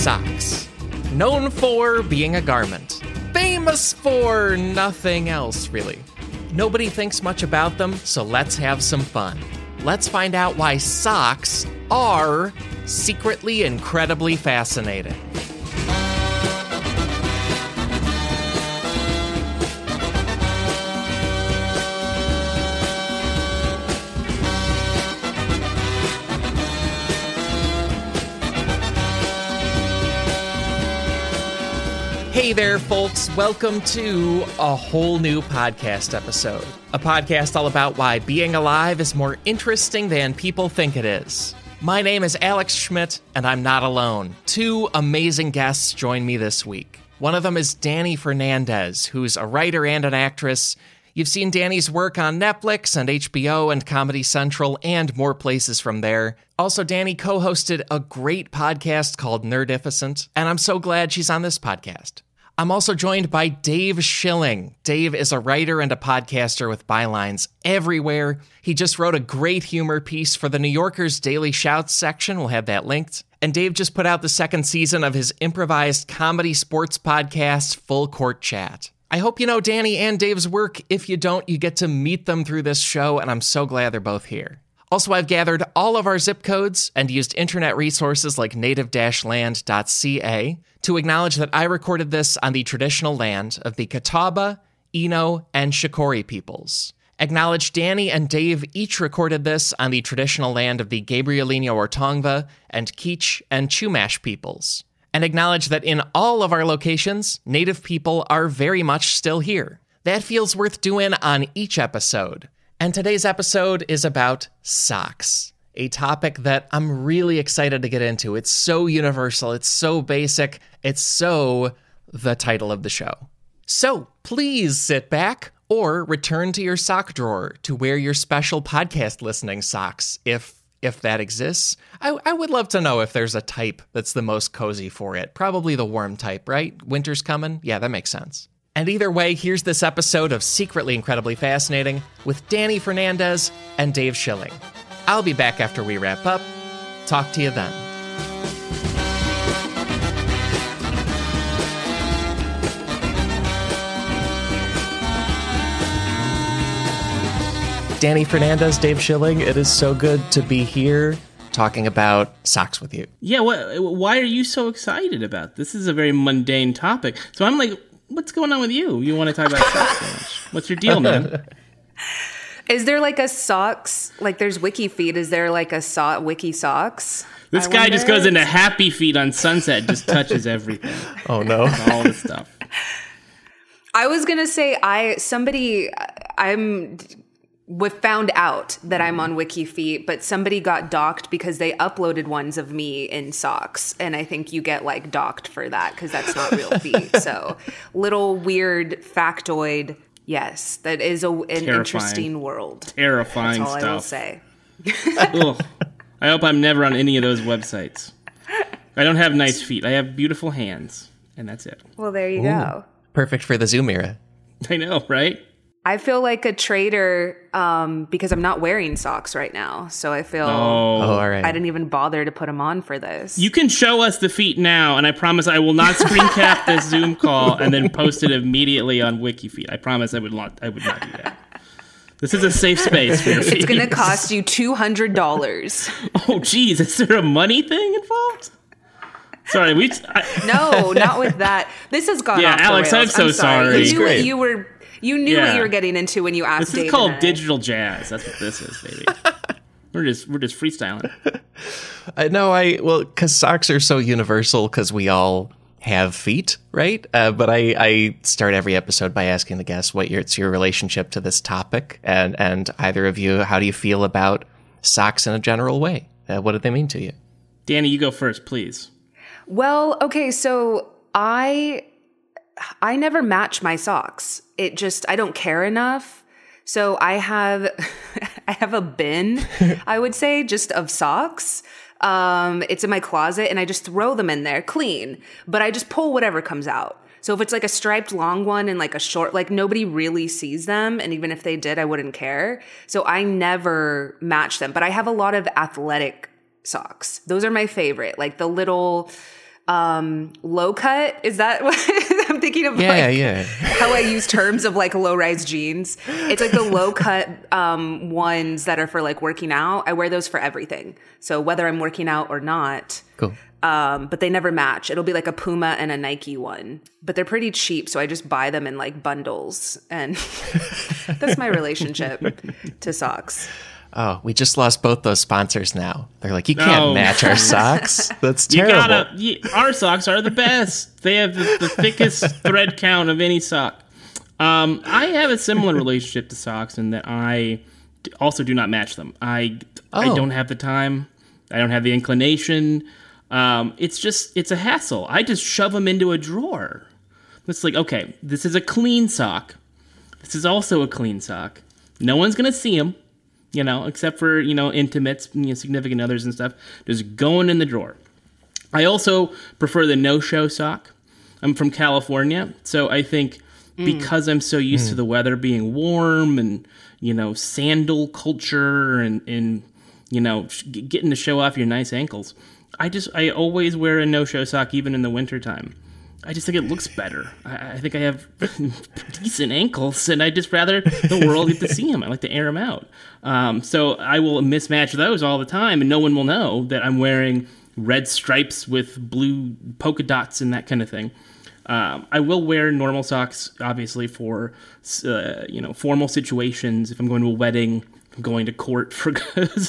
Socks. Known for being a garment, famous for nothing else, really. Nobody thinks much about them, so let's have some fun. Let's find out why socks are secretly incredibly fascinating. Hey there, folks. Welcome to a whole new podcast episode. A podcast all about why being alive is more interesting than people think it is. My name is Alex Schmidt, and I'm not alone. Two amazing guests join me this week. One of them is Danny Fernandez, who's a writer and an actress. You've seen Danny's work on Netflix and HBO and Comedy Central and more places from there. Also, Danny co hosted a great podcast called Nerdificent, and I'm so glad she's on this podcast. I'm also joined by Dave Schilling. Dave is a writer and a podcaster with bylines everywhere. He just wrote a great humor piece for the New Yorker's Daily Shouts section. We'll have that linked. And Dave just put out the second season of his improvised comedy sports podcast, Full Court Chat. I hope you know Danny and Dave's work. If you don't, you get to meet them through this show, and I'm so glad they're both here. Also, I've gathered all of our zip codes and used internet resources like native land.ca to acknowledge that I recorded this on the traditional land of the Catawba, Eno, and Shakori peoples. Acknowledge Danny and Dave each recorded this on the traditional land of the Gabrielino or Tongva and Kizh and Chumash peoples. And acknowledge that in all of our locations, Native people are very much still here. That feels worth doing on each episode. And today's episode is about socks a topic that I'm really excited to get into. It's so universal, it's so basic, it's so the title of the show. So please sit back or return to your sock drawer to wear your special podcast listening socks if if that exists. I, I would love to know if there's a type that's the most cozy for it. Probably the warm type, right? Winter's coming? Yeah, that makes sense. And either way, here's this episode of Secretly Incredibly Fascinating with Danny Fernandez and Dave Schilling. I'll be back after we wrap up. Talk to you then. Danny Fernandez, Dave Schilling, it is so good to be here talking about socks with you. Yeah, what, why are you so excited about this? Is a very mundane topic. So I'm like, what's going on with you? You want to talk about socks so much? What's your deal, man? Is there like a socks? Like there's WikiFeet. Is there like a so- wiki socks? This I guy wonder? just goes into happy feet on Sunset, just touches everything. Oh no, all the stuff. I was gonna say I somebody I'm we found out that I'm mm-hmm. on Wiki Feet, but somebody got docked because they uploaded ones of me in socks, and I think you get like docked for that because that's not real feet. so little weird factoid Yes, that is a, an Terrifying. interesting world. Terrifying That's all stuff. I will say. I hope I'm never on any of those websites. I don't have nice feet. I have beautiful hands, and that's it. Well, there you Ooh, go. Perfect for the Zoom era. I know, right? I feel like a traitor um, because I'm not wearing socks right now. So I feel oh. oh, all right. I didn't even bother to put them on for this. You can show us the feet now, and I promise I will not screen cap this Zoom call and then post it immediately on WikiFeet. I promise I would not. I would not do that. This is a safe space for your feet. It's going to cost you two hundred dollars. oh, geez, is there a money thing involved? Sorry, we. I, no, not with that. This has gone. Yeah, Alex, I'm so I'm sorry. sorry. You you were you knew yeah. what you were getting into when you asked. This is David called digital jazz. That's what this is, baby. we're just we're just freestyling. I know. I well, because socks are so universal because we all have feet, right? Uh, but I, I start every episode by asking the guests what your, it's your relationship to this topic, and and either of you, how do you feel about socks in a general way? Uh, what do they mean to you? Danny, you go first, please. Well, okay, so I I never match my socks. It just I don't care enough. So I have I have a bin, I would say, just of socks. Um, it's in my closet and I just throw them in there clean, but I just pull whatever comes out. So if it's like a striped long one and like a short, like nobody really sees them. And even if they did, I wouldn't care. So I never match them, but I have a lot of athletic socks. Those are my favorite, like the little, um, low cut. Is that what I'm thinking of? Yeah, like, yeah. How I use terms of like low rise jeans. It's like the low cut um, ones that are for like working out. I wear those for everything. So whether I'm working out or not. Cool. Um, but they never match. It'll be like a Puma and a Nike one, but they're pretty cheap. So I just buy them in like bundles, and that's my relationship to socks. Oh, we just lost both those sponsors now. They're like, you can't No. match our socks. That's You terrible. gotta. You, our socks are the best. They have the, the thickest thread count of any sock. Um, I have a similar relationship to socks in that I also do not match them. I I Oh. don't have the time. I don't have the inclination. Um, it's just it's a hassle. I just shove them into a drawer. It's like okay, this is a clean sock. This is also a clean sock. No one's gonna see them, you know, except for you know intimates, you know, significant others and stuff. Just going in the drawer. I also prefer the no-show sock. I'm from California, so I think mm. because I'm so used to mm. the weather being warm and you know sandal culture and and you know sh- getting to show off your nice ankles, I just I always wear a no-show sock even in the wintertime. I just think it looks better. I, I think I have decent ankles, and I just rather the world get to see them. I like to air them out. Um, so I will mismatch those all the time, and no one will know that I'm wearing red stripes with blue polka dots and that kind of thing. Um, I will wear normal socks, obviously, for uh, you know formal situations. If I'm going to a wedding, I'm going to court for.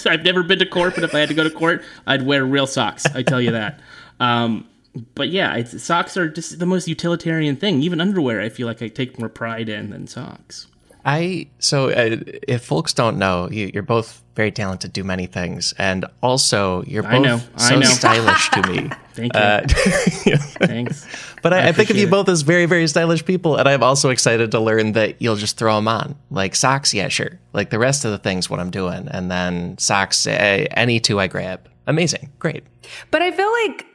I've never been to court, but if I had to go to court, I'd wear real socks. I tell you that. Um, but yeah, it's, socks are just the most utilitarian thing. Even underwear, I feel like I take more pride in than socks. I so uh, if folks don't know, you, you're both very talented, do many things, and also you're both I know, I so know. stylish to me. Thank you. Uh, Thanks. but I, I, think of you it. both as very, very stylish people, and I'm also excited to learn that you'll just throw them on, like socks. Yeah, sure. Like the rest of the things, what I'm doing, and then socks. Uh, any two I grab. Amazing, great. But I feel like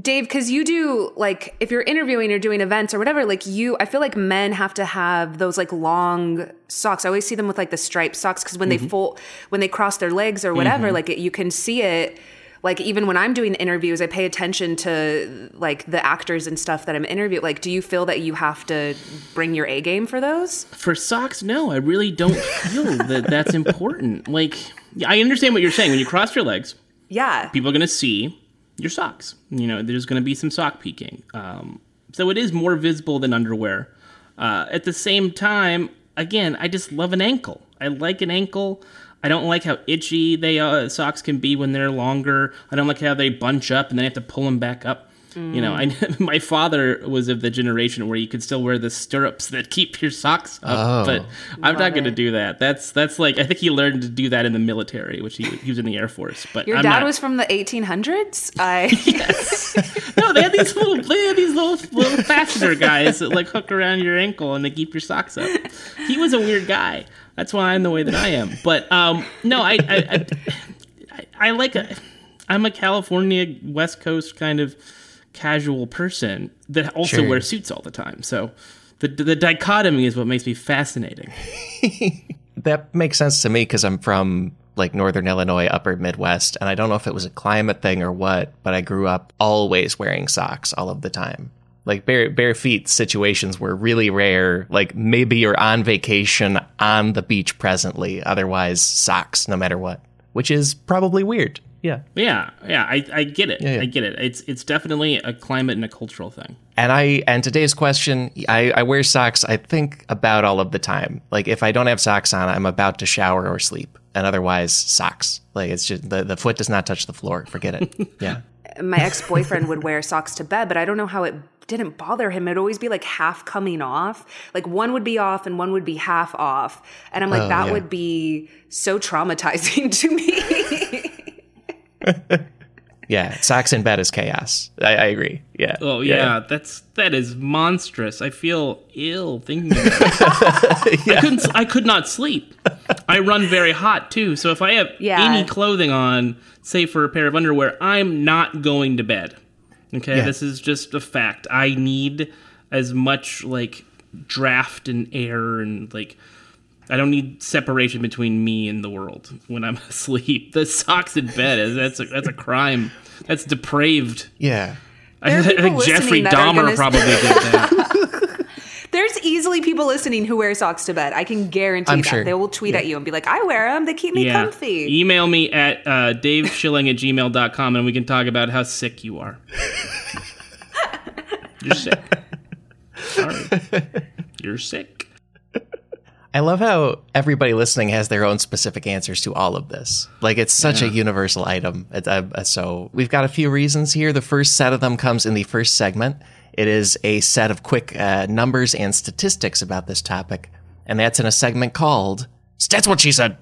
Dave, because you do like if you're interviewing or doing events or whatever, like you, I feel like men have to have those like long socks. I always see them with like the striped socks because when Mm-hmm. they fold, when they cross their legs or whatever, like it, you can see it. Like even when I'm doing interviews, I pay attention to like the actors and stuff that I'm interviewing. Like, do you feel that you have to bring your A game for those? For socks, no, I really don't feel that that's important. Like, I understand what you're saying. When you cross your legs, Yeah. people are going to see your socks. You know, there's going to be some sock peeking. Um, so it is more visible than underwear. Uh, at the same time, again, I just love an ankle. I like an ankle. I don't like how itchy they uh, socks can be when they're longer. I don't like how they bunch up and then you have to pull them back up. You know, I, my father was of the generation where you could still wear the stirrups that keep your socks up, Oh. but I'm not going to do that. That's that's like I think he learned to do that in the military, which he, he was in the Air Force. But Your I'm dad not- was from the 1800s. I yes. no, they had these little, they had these little, little fastener guys that like hook around your ankle and they keep your socks up. He was a weird guy. That's why I'm the way that I am. But um, no, I, I, I, I, I like a, I'm a California West Coast kind of casual person that also Sure. wears suits all the time. So the the dichotomy is what makes me fascinating. That makes sense to me because I'm from like northern Illinois, upper Midwest, and I don't know if it was a climate thing or what, but I grew up always wearing socks all of the time. Like bare bare feet situations were really rare. Like maybe you're on vacation on the beach presently, otherwise socks no matter what, which is probably weird. Yeah. Yeah, yeah, I, I get it. yeah. I get it. It's it's definitely a climate and a cultural thing. And I and today's question, I, I wear socks. I think about all of the time. Like if I don't have socks on, I'm about to shower or sleep, and otherwise socks. Like it's just the the foot does not touch the floor. Forget it. Yeah. my ex-boyfriend would wear socks to bed, but I don't know how it didn't bother him. It'd always be like half coming off. Like one would be off and one would be half off. And I'm like, Oh, that yeah. would be so traumatizing to me. Yeah, socks in bed is chaos. I, I agree. Yeah. Oh yeah, that's that is monstrous. I feel ill thinking about it. I couldn't. I could not sleep. I run very hot too, so if I have Yeah. any clothing on, say for a pair of underwear, I'm not going to bed. Okay, Yeah. this is just a fact. I need as much like draft and air and like. I don't need separation between me and the world when I'm asleep. The socks in bed is that's a, that's a crime. That's depraved. Yeah. I, I think Jeffrey listening that are Dahmer gonna- probably did that. There's easily people listening who wear socks to bed. I can guarantee I'm that. sure. They will tweet at you and be like, I wear them. They keep me yeah. comfy. Email me at uh, daveschilling at gmail.com and we can talk about how sick you are. You're sick. Sorry. You're sick. I love how everybody listening has their own specific answers to all of this. Like it's such a universal item. It's, uh, uh, so we've got a few reasons here. The first set of them comes in the first segment. It is a set of quick uh, numbers and statistics about this topic, and that's in a segment called "That's What She Said."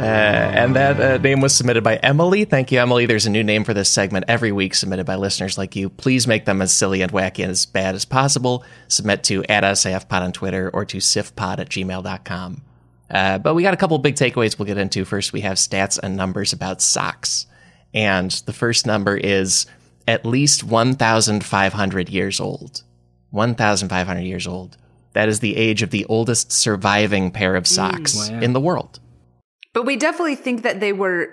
Uh, and that uh, name was submitted by Emily. Thank you, Emily. There's a new name for this segment every week submitted by listeners like you. Please make them as silly and wacky and as bad as possible. Submit to at SIFpod on Twitter or to sifpod at gmail.com. Uh, but we got a couple big takeaways we'll get into. First, we have stats and numbers about socks. And the first number is at least 1,500 years old. 1,500 years old. That is the age of the oldest surviving pair of socks Wow. in the world. But we definitely think that they were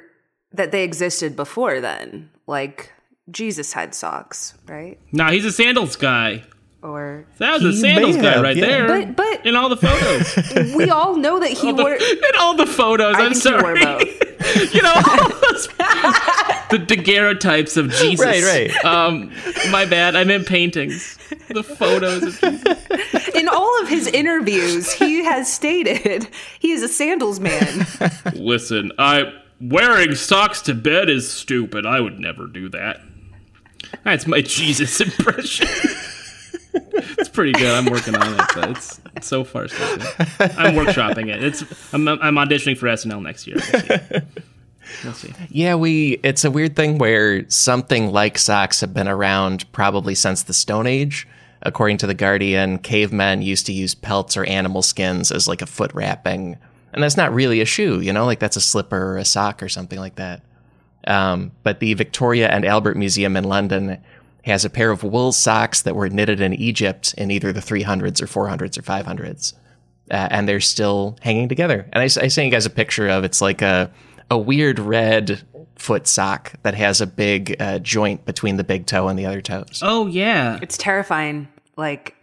that they existed before then. Like Jesus had socks, right? No, he's a sandals guy. Or That was a sandals may guy right yeah. there. But- but- in all the photos. we all know that he All the- wore in all the photos. I I'm think he wore sorry. both. you know, all those, the daguerreotypes of Jesus. Right, right. Um, my bad. I meant paintings. The photos of Jesus. in all of his interviews, he has stated he is a sandals man. Listen, I wearing socks to bed is stupid. I would never do that. That's my Jesus impression. it's pretty good. I'm working on it, but it's so far so good. I'm workshopping it. It's I'm, I'm auditioning for SNL next year. We'll see. Yeah, we it's a weird thing where something like socks have been around probably since the Stone Age. According to the Guardian, cavemen used to use pelts or animal skins as like a foot wrapping. And that's not really a shoe, you know, like that's a slipper or a sock or something like that. Um, but the Victoria and Albert Museum in London has a pair of wool socks that were knitted in Egypt in either the 300s or 400s or 500s. Uh, and they're still hanging together. And I, I sent you guys a picture of it's like a a weird red foot sock that has a big uh, joint between the big toe and the other toes. Oh yeah. It's terrifying. Like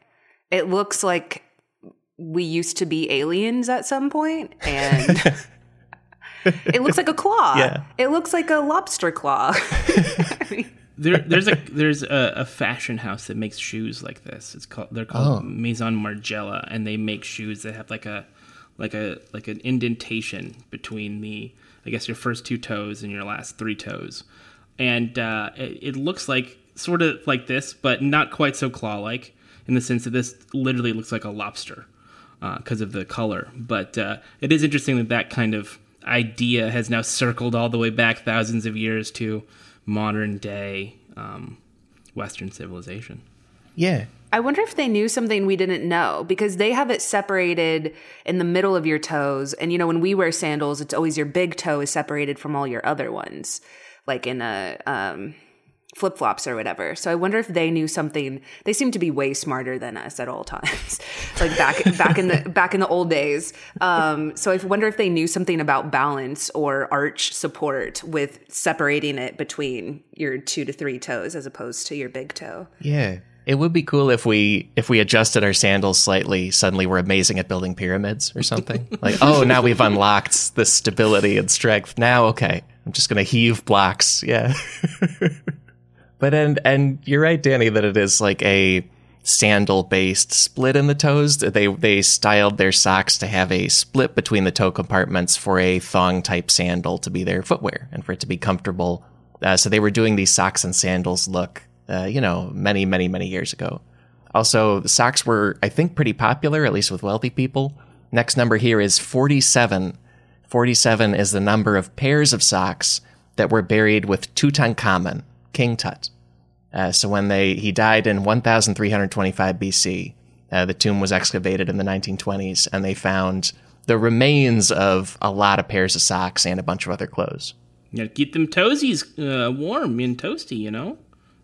it looks like we used to be aliens at some point and it looks like a claw. Yeah. It looks like a lobster claw. There, there's a there's a, a fashion house that makes shoes like this. It's called they're called Maison Margiela, and they make shoes that have like a like a like an indentation between the I guess your first two toes and your last three toes, and uh, it, it looks like sort of like this, but not quite so claw like in the sense that this literally looks like a lobster because of the color. But uh, it is interesting that that kind of idea has now circled all the way back thousands of years to modern day um, Western civilization. Yeah. I wonder if they knew something we didn't know because they have it separated in the middle of your toes. And you know, when we wear sandals, it's always your big toe is separated from all your other ones, like in a um, flip flops or whatever. So I wonder if they knew something. They seem to be way smarter than us at all times, like back back in the back in the old days. Um, so I wonder if they knew something about balance or arch support with separating it between your two to three toes as opposed to your big toe. Yeah. It would be cool if we if we adjusted our sandals slightly, suddenly we're amazing at building pyramids or something. like, oh, now we've unlocked this stability and strength. Now, okay, I'm just gonna heave blocks. Yeah. but and and you're right, Danny, that it is like a sandal based split in the toes. They they styled their socks to have a split between the toe compartments for a thong type sandal to be their footwear and for it to be comfortable. Uh, so they were doing these socks and sandals look, uh, you know, many many many years ago. Also, socks were, I think, pretty popular, at least with wealthy people. Next number here is 47. 47 is the number of pairs of socks that were buried with Tutankhamun, King Tut. Uh, so when they he died in 1325 BC, uh, the tomb was excavated in the 1920s, and they found the remains of a lot of pairs of socks and a bunch of other clothes. You keep them toesies uh, warm and toasty, you know,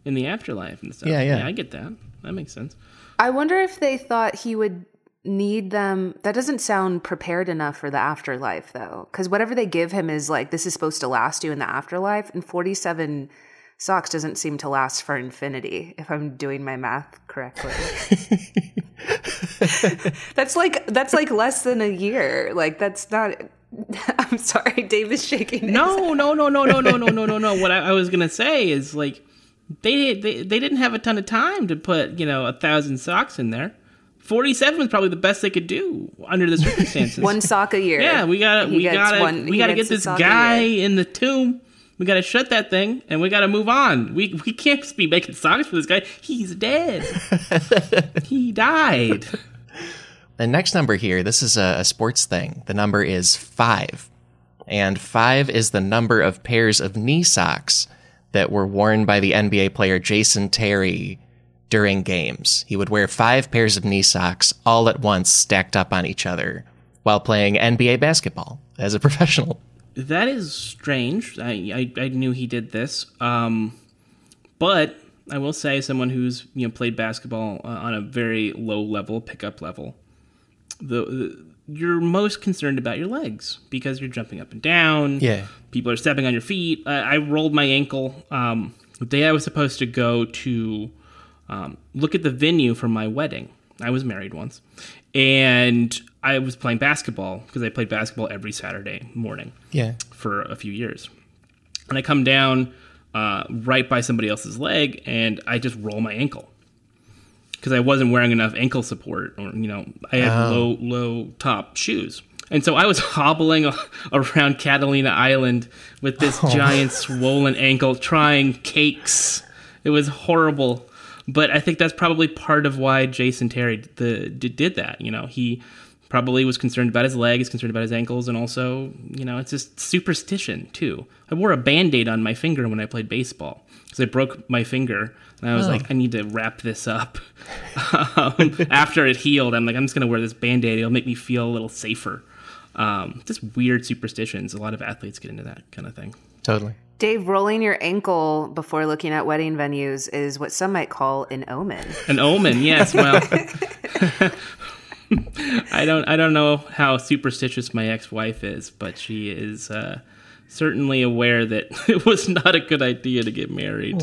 in the afterlife and stuff. Yeah, yeah. I get that. That makes sense. I wonder if they thought he would need them. That doesn't sound prepared enough for the afterlife, though. Because whatever they give him is like, this is supposed to last you in the afterlife. And 47 socks doesn't seem to last for infinity if I'm doing my math correctly. that's like that's like less than a year. Like that's not I'm sorry, Dave is shaking. his No, no, no, no, no, no, no, no, no, no. What I, I was gonna say is like they, they they didn't have a ton of time to put you know a thousand socks in there. Forty-seven was probably the best they could do under the circumstances. One sock a year. yeah, we gotta He we gotta one- we gotta get this guy in the tomb. We gotta shut that thing, and we gotta move on. We we can't just be making socks for this guy. He's dead. he died. The next number here, this is a, a sports thing. The number is five. And five is the number of pairs of knee socks that were worn by the NBA player Jason Terry during games. He would wear five pairs of knee socks all at once stacked up on each other while playing NBA basketball as a professional. That is strange. I, I, I knew he did this. Um, but I will say, someone who's you know played basketball uh, on a very low level, pickup level, the you're most concerned about your legs because you're jumping up and down. Yeah. people are stepping on your feet. I, I rolled my ankle um, the day I was supposed to go to um, look at the venue for my wedding. I was married once, and I was playing basketball because I played basketball every Saturday morning Yeah. for a few years. And I come down uh, right by somebody else's leg, and I just roll my ankle because I wasn't wearing enough ankle support, or you know, I had oh. low low top shoes. And so I was hobbling around Catalina Island with this oh. giant swollen ankle, trying cakes. It was horrible, but I think that's probably part of why Jason Terry the, did, did that. You know, he probably was concerned about his legs, concerned about his ankles, and also, you know, it's just superstition too. I wore a band aid on my finger when I played baseball because I broke my finger, and I was like, I need to wrap this up. um, after it healed, I'm like, I'm just gonna wear this band aid. It'll make me feel a little safer. Um, just weird superstitions. A lot of athletes get into that kind of thing. Totally. Dave, rolling your ankle before looking at wedding venues is what some might call an omen. An omen, yes. Well, I don't, I don't know how superstitious my ex-wife is, but she is uh, certainly aware that it was not a good idea to get married.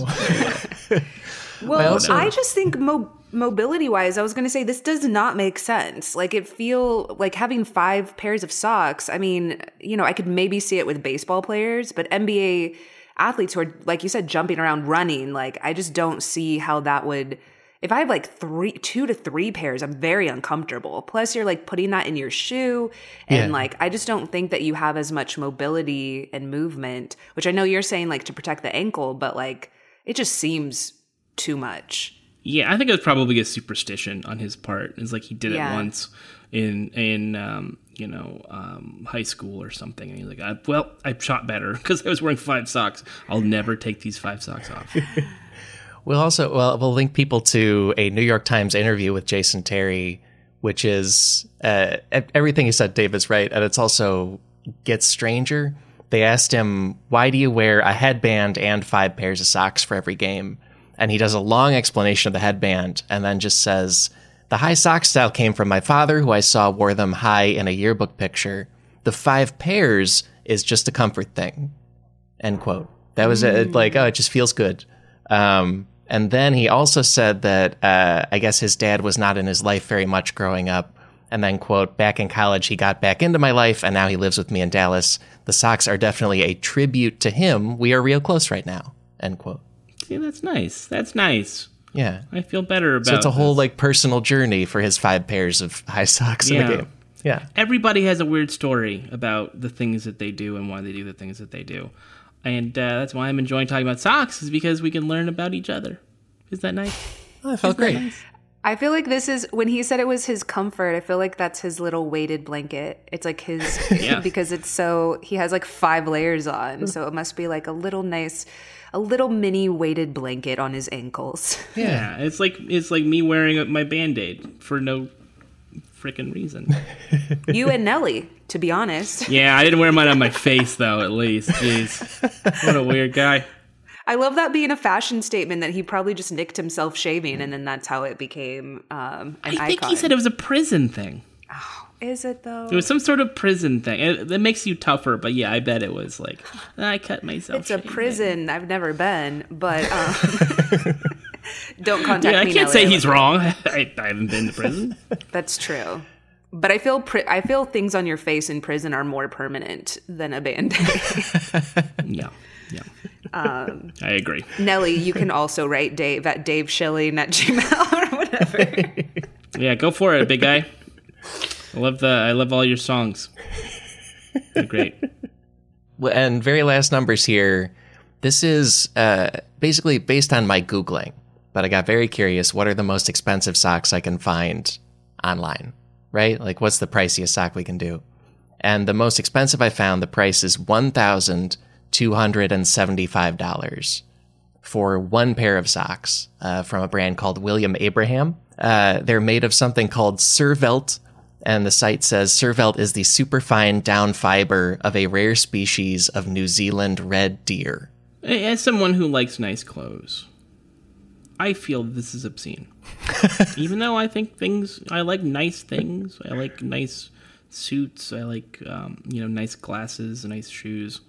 Well, I, also- just think mo- mobility wise, I was going to say this does not make sense. Like it feel like having five pairs of socks. I mean, you know, I could maybe see it with baseball players, but NBA athletes who are like you said jumping around running, like I just don't see how that would if I have like three, two to three pairs, I'm very uncomfortable. Plus, you're like putting that in your shoe. And Yeah. like, I just don't think that you have as much mobility and movement, which I know you're saying like to protect the ankle, but like, it just seems too much. Yeah, I think it was probably a superstition on his part. It's like he did Yeah. it once in in um, you know um, high school or something, and he's like, I, "Well, I shot better because I was wearing five socks. I'll never take these five socks off." We'll also well we'll link people to a New York Times interview with Jason Terry, which is uh, everything he said. David's right, and it's also gets stranger. They asked him, "Why do you wear a headband and five pairs of socks for every game?" And he does a long explanation of the headband, and then just says, "The high sock style came from my father, who I saw wore them high in a yearbook picture. The five pairs is just a comfort thing." End quote. That was it. Like, oh, it just feels good. Um, and then he also said that uh, I guess his dad was not in his life very much growing up. And then, quote, back in college, he got back into my life, and now he lives with me in Dallas. The socks are definitely a tribute to him. We are real close right now. End quote. See, that's nice. That's nice. Yeah. I feel better about. It. So it's a whole this. like personal journey for his five pairs of high socks in the game. Yeah. Everybody has a weird story about the things that they do and why they do the things that they do, and uh, that's why I'm enjoying talking about socks. Is because we can learn about each other. Is that nice? Oh, that felt great. I feel like this is when he said it was his comfort. I feel like that's his little weighted blanket. It's like his Yeah. because it's so he has like five layers on, so it must be like a little nice, a little mini weighted blanket on his ankles. Yeah, it's like it's like me wearing my band aid for no freaking reason. you and Nelly, to be honest. Yeah, I didn't wear mine on my face though. At least, jeez, what a weird guy. I love that being a fashion statement that he probably just nicked himself shaving, and then that's how it became um, I think icon. he said it was a prison thing. Oh, Is it though? It was some sort of prison thing. It, it makes you tougher, but yeah, I bet it was like I cut myself. It's a prison. I've never been, but um, don't contact Yeah, I can't Nelly. say he's wrong. I, I haven't been to prison. That's true. But I feel pri- I feel things on your face in prison are more permanent than a band aid. yeah, yeah. Um, I agree. Nelly, you can also write Dave at Dave Schilling at Gmail or whatever. Yeah, go for it, big guy. I love the. I love all your songs. They're great. Well, And very last numbers here. This is uh, basically based on my Googling, but I got very curious. What are the most expensive socks I can find online? Right? Like, what's the priciest sock we can do? And the most expensive I found, the price is $1,275 for one pair of socks uh, from a brand called William Abraham. Uh, they're made of something called Cervelt, and the site says Cervelt is the superfine down fiber of a rare species of New Zealand red deer. As someone who likes nice clothes, I feel this is obscene. Even though I think things, I like nice things. I like nice suits. I like, um, you know, nice glasses, nice shoes.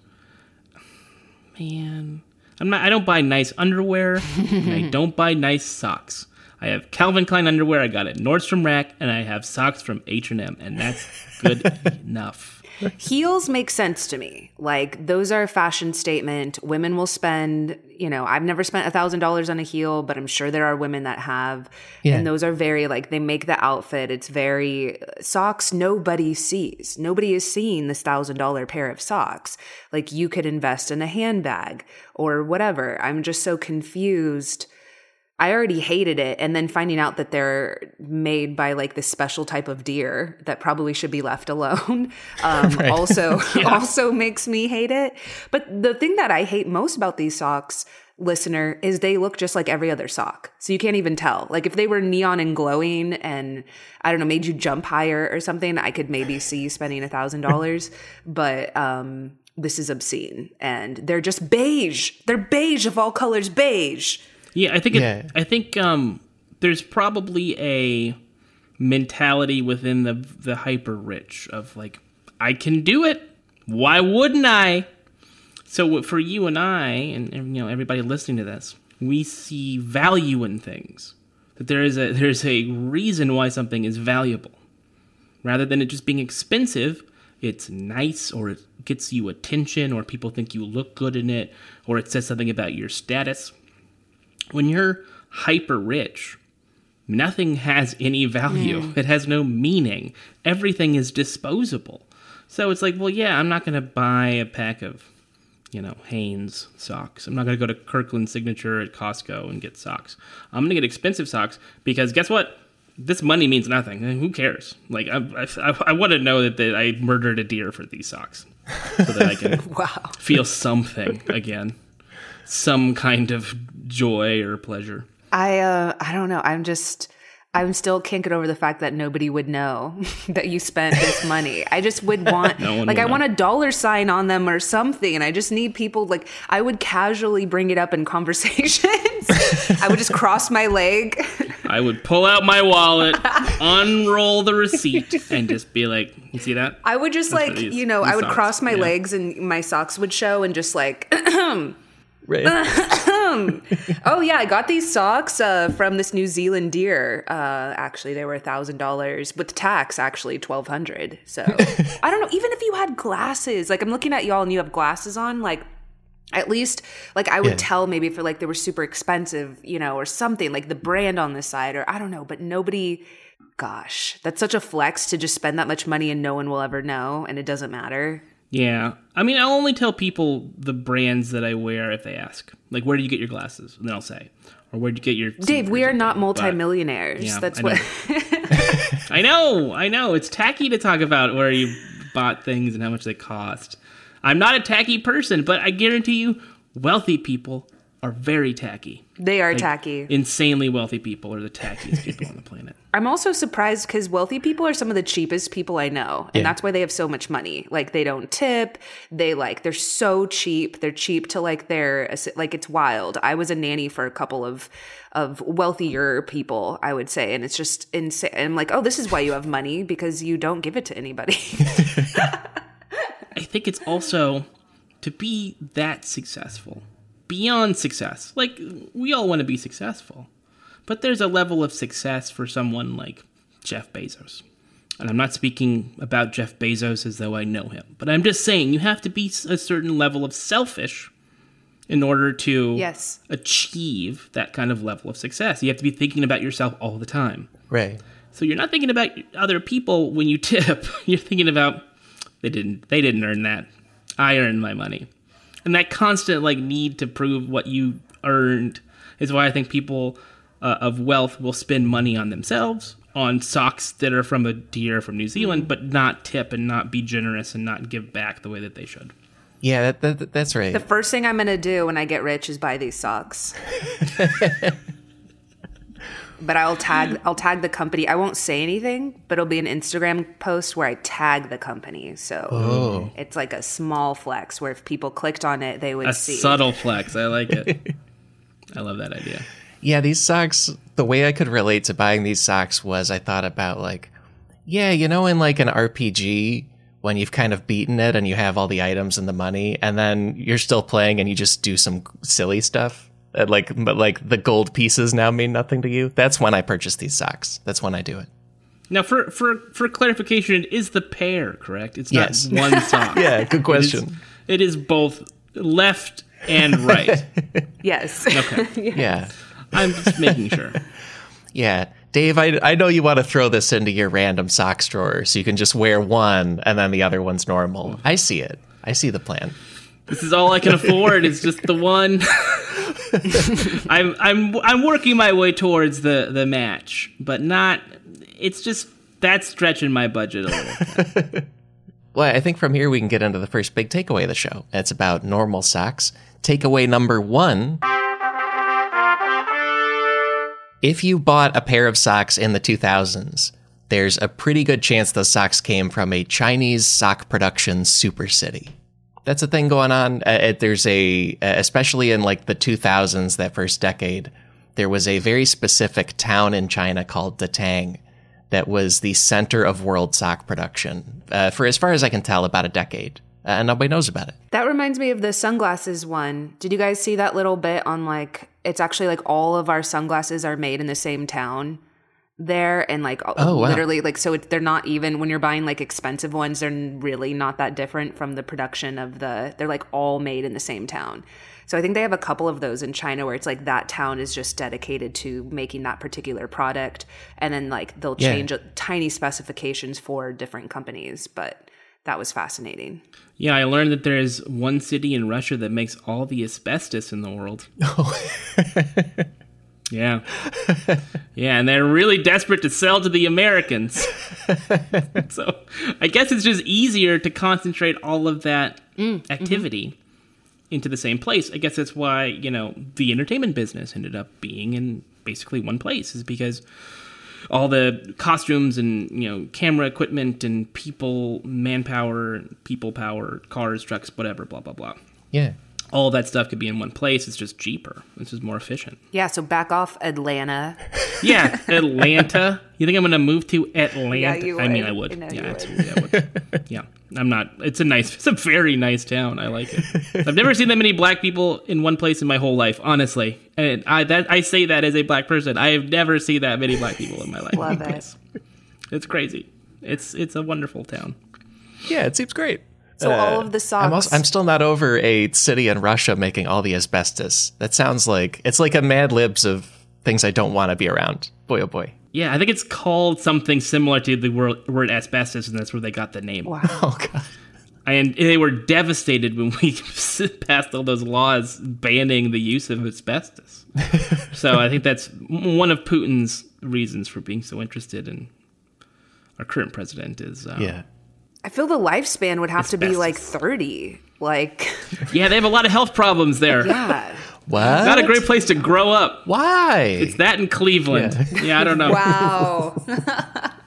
Man, I'm not. I don't buy nice underwear. and I don't buy nice socks. I have Calvin Klein underwear. I got it Nordstrom Rack, and I have socks from H and M, and that's good enough. Heels make sense to me. Like those are a fashion statement. Women will spend, you know, I've never spent a thousand dollars on a heel, but I'm sure there are women that have. Yeah. And those are very like they make the outfit. It's very socks nobody sees. Nobody is seeing this thousand dollar pair of socks. Like you could invest in a handbag or whatever. I'm just so confused. I already hated it. And then finding out that they're made by like this special type of deer that probably should be left alone um, also, also makes me hate it. But the thing that I hate most about these socks, listener, is they look just like every other sock. So you can't even tell. Like if they were neon and glowing and I don't know, made you jump higher or something, I could maybe see you spending a thousand dollars. But, um, this is obscene and they're just beige. They're beige of all colors, beige. Yeah, I think it, Yeah. I think um, there's probably a mentality within the the hyper rich of like I can do it. Why wouldn't I? So for you and I, and, and you know everybody listening to this, we see value in things. That there is a there's a reason why something is valuable, rather than it just being expensive. It's nice, or it gets you attention, or people think you look good in it, or it says something about your status when you're hyper rich, nothing has any value. It has no meaning. Everything is disposable. So it's like, well, yeah, I'm not going to buy a pack of, you know, Hanes socks. I'm not going to go to Kirkland Signature at Costco and get socks. I'm going to get expensive socks because guess what? This money means nothing. Who cares? Like, I, I, I want to know that, that I murdered a deer for these socks so that I can Wow. feel something again, some kind of joy or pleasure. I uh I don't know. I'm just I'm still can't get over the fact that nobody would know that you spent this money. I just would want No like would I know. want a dollar sign on them or something. And I just need people like I would casually bring it up in conversations. I would just cross my leg. I would pull out my wallet, unroll the receipt, and just be like, "You see that?" I would just like, these- you know, I would socks, cross my yeah. legs and my socks would show and just like Right. Oh yeah, I got these socks uh, from this New Zealand deer. Uh, actually, they were a thousand dollars with tax. Actually, twelve hundred. So I don't know. Even if you had glasses, like I'm looking at y'all and you have glasses on, like at least like I would Yeah. tell maybe if like they were super expensive, you know, or something like the brand on the side, or I don't know. But nobody. Gosh, that's such a flex to just spend that much money and no one will ever know, and it doesn't matter. Yeah. I mean, I'll only tell people the brands that I wear if they ask. Like, where do you get your glasses? And then I'll say, or where do you get your Dave, we are not But- multimillionaires. yeah, that's I what. I know, I know. It's tacky to talk about where you bought things and how much they cost. I'm not a tacky person, but I guarantee you, wealthy people are very tacky. They are tacky. Insanely wealthy people are the tackiest people on the planet. I'm also surprised because wealthy people are some of the cheapest people I know. And Yeah. that's why they have so much money. Like they don't tip. They like, they're so cheap. They're cheap to like their, like it's wild. I was a nanny for a couple of, of wealthier people, I would say. And it's just insane. I'm like, oh, this is why you have money because you don't give it to anybody. I think it's also to be that successful, beyond success. Like, we all want to be successful, but there's a level of success for someone like Jeff Bezos. And I'm not speaking about Jeff Bezos as though I know him, but I'm just saying you have to be a certain level of selfish in order to Yes. achieve that kind of level of success. You have to be thinking about yourself all the time. Right. So you're not thinking about other people when you tip. You're thinking about they didn't they didn't earn that. I earned my money. And that constant like need to prove what you earned is why I think people uh, of wealth will spend money on themselves, on socks that are from a deer from New Zealand, but not tip and not be generous and not give back the way that they should. Yeah, that, that, that's right. the first thing I'm going to do when I get rich is buy these socks. but I'll tag I'll tag the company. I won't say anything, but it'll be an Instagram post where I tag the company. So oh. it's like a small flex where if people clicked on it, they would A see. subtle flex. I like it. I love that idea. Yeah, these socks, the way I could relate to buying these socks was I thought about like, yeah, you know, in like an RPG, when you've kind of beaten it and you have all the items and the money, and then you're still playing and you just do some silly stuff. Uh, Like, but like the gold pieces now mean nothing to you. That's when I purchase these socks. That's when I do it. Now, for for for clarification, it is the pair, correct? It's Yes. not one sock. Yeah, good question. It is, both left and right. Yes. Okay, Yeah. I'm just making sure. Yeah. Dave, I, I know you want to throw this into your random socks drawer so you can just wear one and then the other one's normal. I see it. I see the plan. This is all I can afford. It's just the one. I'm I'm I'm working my way towards the the match, but not. It's just that's stretching my budget a little. Well, I think from here we can get into the first big takeaway of the show. It's about normal socks. Takeaway number one If you bought a pair of socks in the 2000s, there's a pretty good chance those socks came from a Chinese sock production super city. That's a thing going on. Uh, it- there's a, uh, especially in like the 2000s, that first decade, there was a very specific town in China called Datang that was the center of world sock production uh, for as far as I can tell, about a decade. Uh, and nobody knows about it. That reminds me of the sunglasses one. Did you guys see that little bit on like it's actually like all of our sunglasses are made in the same town there and like Oh, wow. literally like so it, they're not even when you're buying like expensive ones they're really not that different from the production of the they're like all made in the same town. So I think they have a couple of those in China where it's like that town is just dedicated to making that particular product and then like they'll Yeah. change uh, tiny specifications for different companies, but that was fascinating. Yeah, I learned that there is one city in Russia that makes all the asbestos in the world. yeah. Yeah, and they're really desperate to sell to the Americans. so I guess it's just easier to concentrate all of that mm, mm-hmm. activity into the same place. I guess that's why, you know, the entertainment business ended up being in basically one place, is because all the costumes and you know camera equipment and people manpower people power cars trucks whatever blah blah blah Yeah. All that stuff could be in one place. It's just cheaper. It's just more efficient. Yeah, so back off Atlanta. yeah atlanta. You think i'm gonna move to atlanta? Yeah, you i mean i would. You know yeah you absolutely i would. Yeah. I'm not it's a nice it's a very nice town. I like it. I've never seen that many black people in one place in my whole life honestly. And i that i say that as a black person. I have never seen that many black people in my life. Love in it. it's crazy. It's it's a wonderful town. Yeah, it seems great. So all of the socks. I'm, also, I'm still not over a city in Russia making all the asbestos. That sounds like it's like a Mad Libs of things I don't want to be around. Boy, oh boy. Yeah, I think it's called something similar to the word, word asbestos, and that's where they got the name. wow. Oh god. And they were devastated when we passed all those laws banning the use of asbestos. so I think that's one of Putin's reasons for being so interested in our current president is um, Yeah. I feel the lifespan would have to be like 30. Like, yeah they have a lot of health problems there yeah. What? Not a great place to grow up. Why? It's that in Cleveland. Yeah, I don't know. Wow.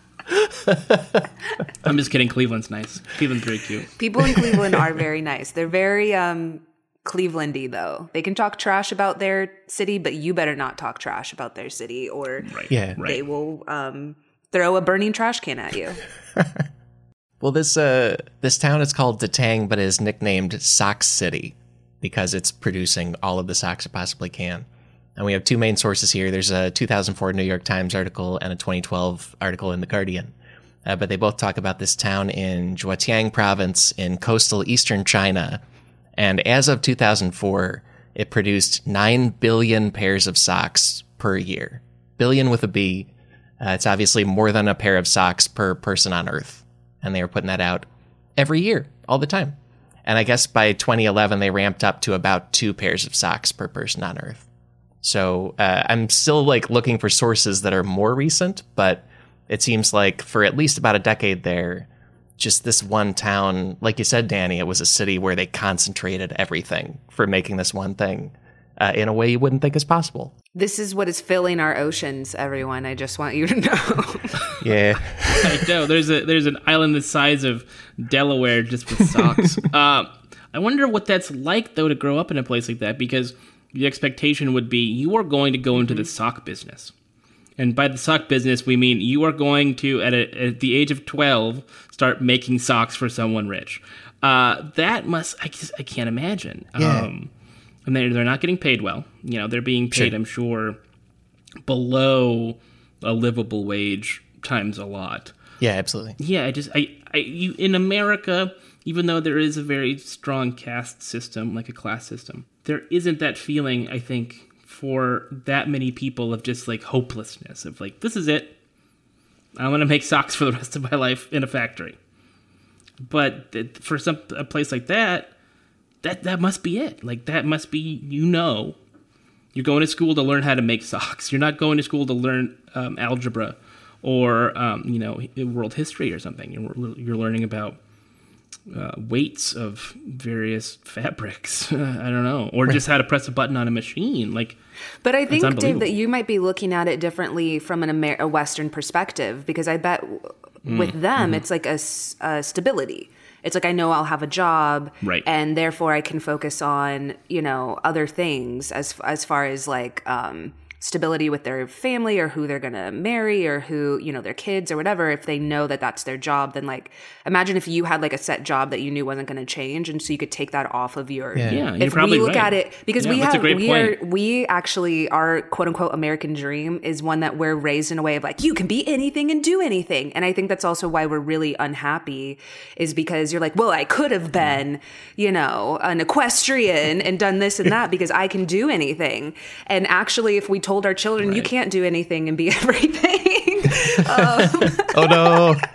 I'm just kidding. Cleveland's nice. Cleveland's very cute. People in Cleveland are very nice. They're very um Clevelandy though. They can talk trash about their city, but you better not talk trash about their city or Right. Yeah. Right. they will um throw a burning trash can at you. Well, this uh, this town is called Datang, but is nicknamed Sock City because it's producing all of the socks it possibly can. And we have two main sources here. There's a 2004 New York Times article and a 2012 article in the Guardian. Uh, but they both talk about this town in Zhejiang province in coastal eastern China. And as of 2004, it produced 9 billion pairs of socks per year. Billion with a B. Uh, it's obviously more than a pair of socks per person on Earth and they were putting that out every year, all the time. And I guess by 2011, they ramped up to about two pairs of socks per person on Earth. So uh, I'm still like looking for sources that are more recent, but it seems like for at least about a decade there, just this one town, like you said, Danny, it was a city where they concentrated everything for making this one thing uh, in a way you wouldn't think is possible. This is what is filling our oceans, everyone. I just want you to know. Yeah. I know. There's a there's an island the size of Delaware just with socks. uh, I wonder what that's like though to grow up in a place like that because the expectation would be you are going to go into the sock business. And by the sock business, we mean you are going to, at, a, at the age of 12, start making socks for someone rich. Uh, that must, I, just, I can't imagine. Yeah. Um, and they're, they're not getting paid well. You know, they're being paid, Sure. I'm sure, below a livable wage times a lot. Yeah, absolutely. Yeah, I just I I you in America, even though there is a very strong caste system, like a class system, there isn't that feeling, I think, for that many people of just like hopelessness of like this is it. I'm gonna make socks for the rest of my life in a factory. But for some a place like that, that that must be it. Like that must be you know. You're going to school to learn how to make socks. You're not going to school to learn um, algebra or um, you know world history or something. You're you're learning about uh, weights of various fabrics. I don't know, or just how to press a button on a machine. Like But I think, Dave, that you might be looking at it differently from an Amer- a Western perspective because I bet w- Mm, with them mm-hmm. it's like a stability. It's like I know I'll have a job, Right. and therefore I can focus on you know other things as as far as like um, stability with their family or who they're gonna marry or who you know their kids or whatever. If they know that that's their job, then like imagine if you had like a set job that you knew wasn't gonna change, and so you could take that off of your Yeah. Yeah, you're if we look right. at it because Yeah, we have we point. are we actually our quote unquote American dream is one that we're raised in a way of like you can be anything and do anything. And I think that's also why we're really unhappy is because you're like, well, I could have been, you know, an equestrian and done this and that because I can do anything. And actually if we told our children you can't do anything and be everything. um, Oh no.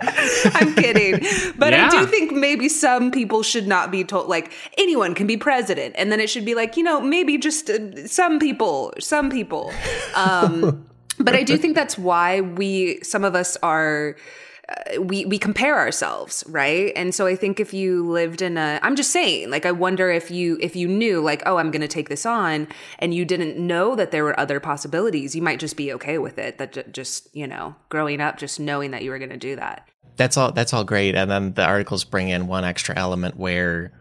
I'm kidding. But I do think maybe some people should not be told, like, anyone can be president. And then it should be like, you know, maybe just uh, some people, some people. Um, but I do think that's why we, some of us are. We we compare ourselves right? And so i think if you lived in a i'm just saying like i wonder if you if you knew like oh i'm going to take this on and you didn't know that there were other possibilities you might just be okay with it that just you know growing up just knowing that you were going to do that. That's all that's all great and then the articles bring in one extra element where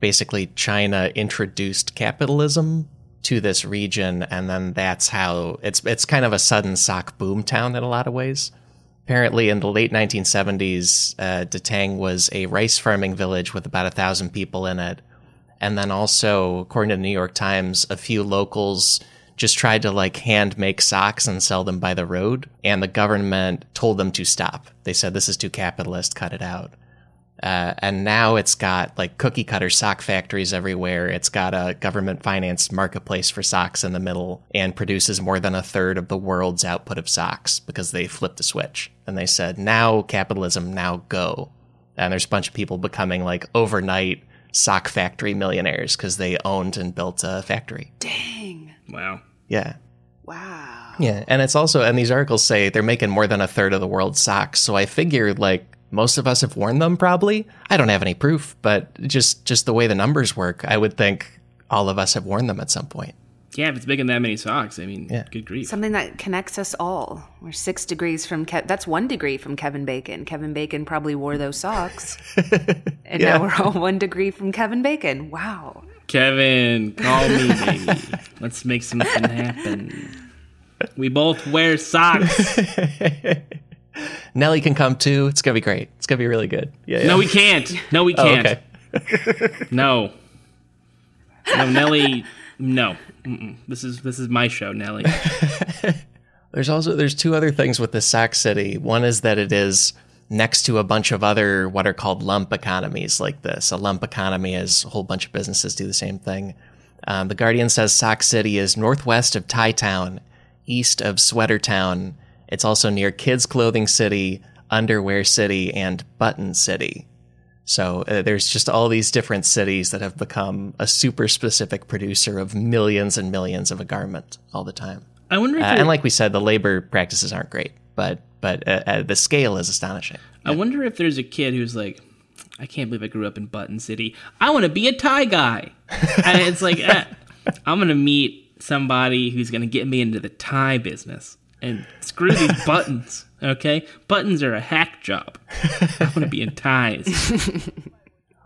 basically china introduced capitalism to this region and then that's how it's it's kind of a sudden sock boom town in a lot of ways apparently in the late 1970s uh, datang was a rice farming village with about a thousand people in it. And then also according to the new york times a few locals just tried to like hand make socks and sell them by the road and the government told them to stop. They said this is too capitalist. Cut it out uh, and now it's got like cookie cutter sock factories everywhere. It's got a government financed marketplace for socks in the middle and produces more than a third of the world's output of socks because they flipped the switch and they said, now capitalism, now go. And there's a bunch of people becoming like overnight sock factory millionaires because they owned and built a factory. dang wow. Yeah. wow Yeah, and it's also and these articles say they're making more than a third of the world's socks. So I figured like most of us have worn them probably. I don't have any proof, but just just the way the numbers work, I would think all of us have worn them at some point. Yeah, if it's bigger than that many socks, I mean, Yeah. good grief. Something that connects us all. We're six degrees from Ke- that's one degree from Kevin Bacon. Kevin Bacon probably wore those socks, and Yeah. now we're all one degree from Kevin Bacon. Wow. Kevin, call me, baby. Let's make something happen. We both wear socks. Nelly can come too. It's gonna be great. It's gonna be really good. Yeah. yeah. No, we can't. No, we Oh, can't. okay. No. No, Nelly. No. Mm-mm. This is this is my show, Nelly. There's also there's two other things with the Sock City. One is that it is next to a bunch of other what are called lump economies like this. A lump economy is a whole bunch of businesses do the same thing. Um, the Guardian says Sock City is northwest of Tie Town, east of Sweater Town. It's also near Kids Clothing City, Underwear City, and Button City. So uh, there's just all these different cities that have become a super specific producer of millions and millions of a garment all the time. I wonder if Uh, and like we said, the labor practices aren't great, but but uh, uh, the scale is astonishing. I wonder if there's a kid who's like, I can't believe I grew up in Button City. I want to be a tie guy. and it's like, eh, I'm going to meet somebody who's going to get me into the tie business. And screw these buttons, okay? Buttons are a hack job. I want to be in ties.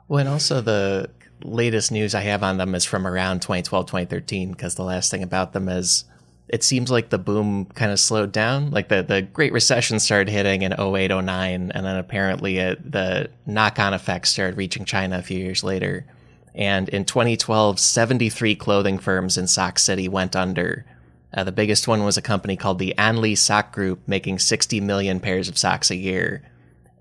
Well, and also the latest news I have on them is from around 2012, 2013, because the last thing about them is it seems like the boom kind of slowed down. Like the, the Great Recession started hitting in 08, 09, and then apparently it, the knock on effects started reaching China a few years later. And in 2012, 73 clothing firms in Sock City went under. Uh, the biggest one was a company called the Anli Sock Group, making 60 million pairs of socks a year.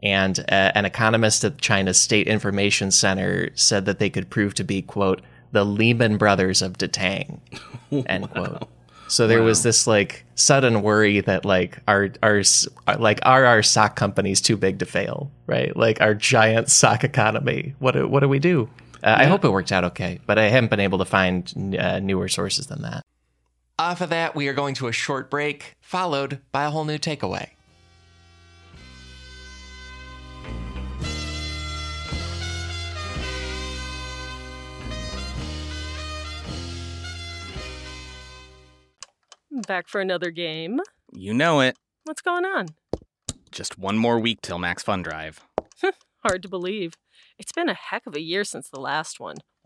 And uh, an economist at China's State Information Center said that they could prove to be, quote, the Lehman Brothers of Datang, end quote. So there was this like sudden worry that like our our like are our sock companies too big to fail, right? Like our giant sock economy. What do, what do we do? Uh, I hope it worked out okay, but I haven't been able to find uh, newer sources than that. Off of that, we are going to a short break, followed by a whole new takeaway. Back for another game. You know it. What's going on? Just one more week till Max Fun Drive. Hard to believe. It's been a heck of a year since the last one.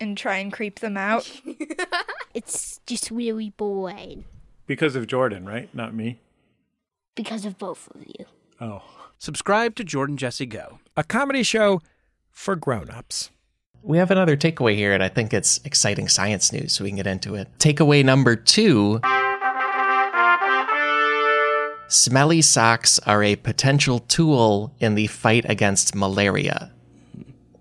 and try and creep them out. It's just really boring Because of Jordan, right? Not me. because of both of you. Oh. Subscribe to Jordan Jesse Go. A comedy show for grown-ups. We have another takeaway here, and I think it's exciting science news, so we can get into it. Takeaway number two Smelly socks are a potential tool in the fight against malaria.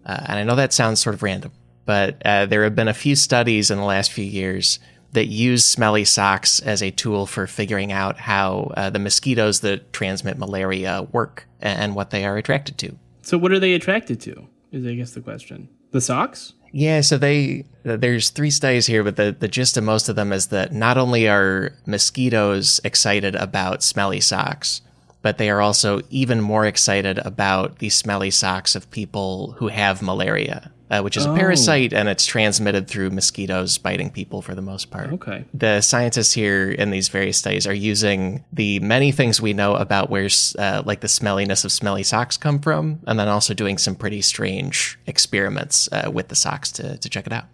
Uh, and I know that sounds sort of random, but uh, there have been a few studies in the last few years that use smelly socks as a tool for figuring out how uh, the mosquitoes that transmit malaria work and what they are attracted to. So what are they attracted to? Is I guess the question. The socks? Yeah, so they there's three studies here, but the, the gist of most of them is that not only are mosquitoes excited about smelly socks, but they are also even more excited about the smelly socks of people who have malaria, uh, which is a Oh. parasite and it's transmitted through mosquitoes biting people for the most part. Okay. The scientists here in these various studies are using the many things we know about where, uh, like, the smelliness of smelly socks come from, and then also doing some pretty strange experiments uh, with the socks to, to check it out.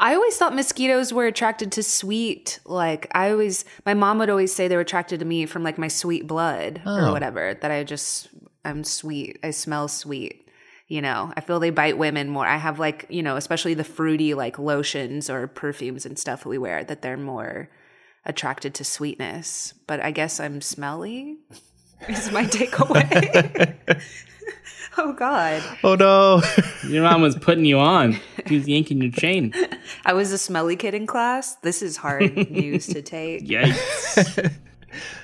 I always thought mosquitoes were attracted to sweet. Like I always, my mom would always say they were attracted to me from like my sweet blood Oh. or whatever. That I just, I'm sweet. I smell sweet. You know, I feel they bite women more. I have like, you know, especially the fruity like lotions or perfumes and stuff we wear that they're more attracted to sweetness. But I guess I'm smelly. Is my takeaway. oh God. Oh no. Your mom was putting you on. She was yanking your chain. I was a smelly kid in class. This is hard news to take. Yikes.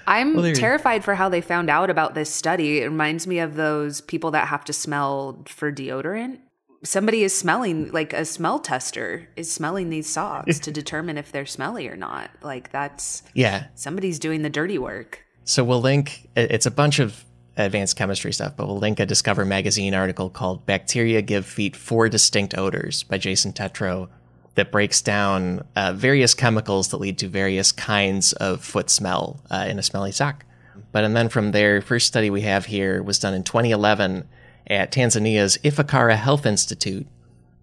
I'm Well, terrified for how they found out about this study. It reminds me of those people that have to smell for deodorant. Somebody is smelling, like a smell tester is smelling these socks to determine if they're smelly or not. Like that's yeah. somebody's doing the dirty work. So we'll link. It's a bunch of advanced chemistry stuff, but we'll link a Discover magazine article called "Bacteria Give Feet Four Distinct Odors" by Jason Tetro that breaks down uh, various chemicals that lead to various kinds of foot smell uh, in a smelly sock. But and then from there, first study we have here was done in 2011 at Tanzania's Ifakara Health Institute.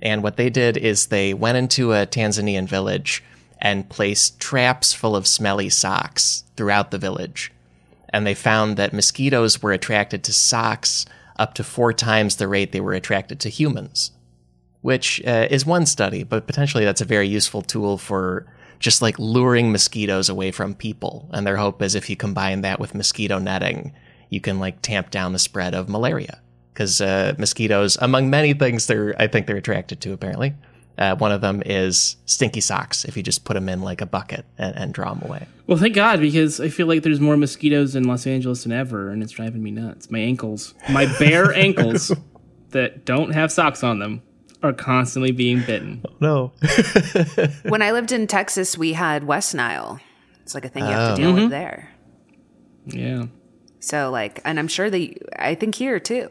And what they did is they went into a Tanzanian village and placed traps full of smelly socks throughout the village. And they found that mosquitoes were attracted to socks up to four times the rate they were attracted to humans, which uh, is one study, but potentially that's a very useful tool for just like luring mosquitoes away from people. And their hope is if you combine that with mosquito netting, you can like tamp down the spread of malaria. Because uh, mosquitoes, among many things, they're I think they're attracted to. Apparently, uh, one of them is stinky socks. If you just put them in like a bucket and, and draw them away. Well, thank God, because I feel like there's more mosquitoes in Los Angeles than ever, and it's driving me nuts. My ankles, my bare ankles that don't have socks on them, are constantly being bitten. No. when I lived in Texas, we had West Nile. It's like a thing you have to Oh. deal with there. Yeah. So like, and I'm sure they, I think here too,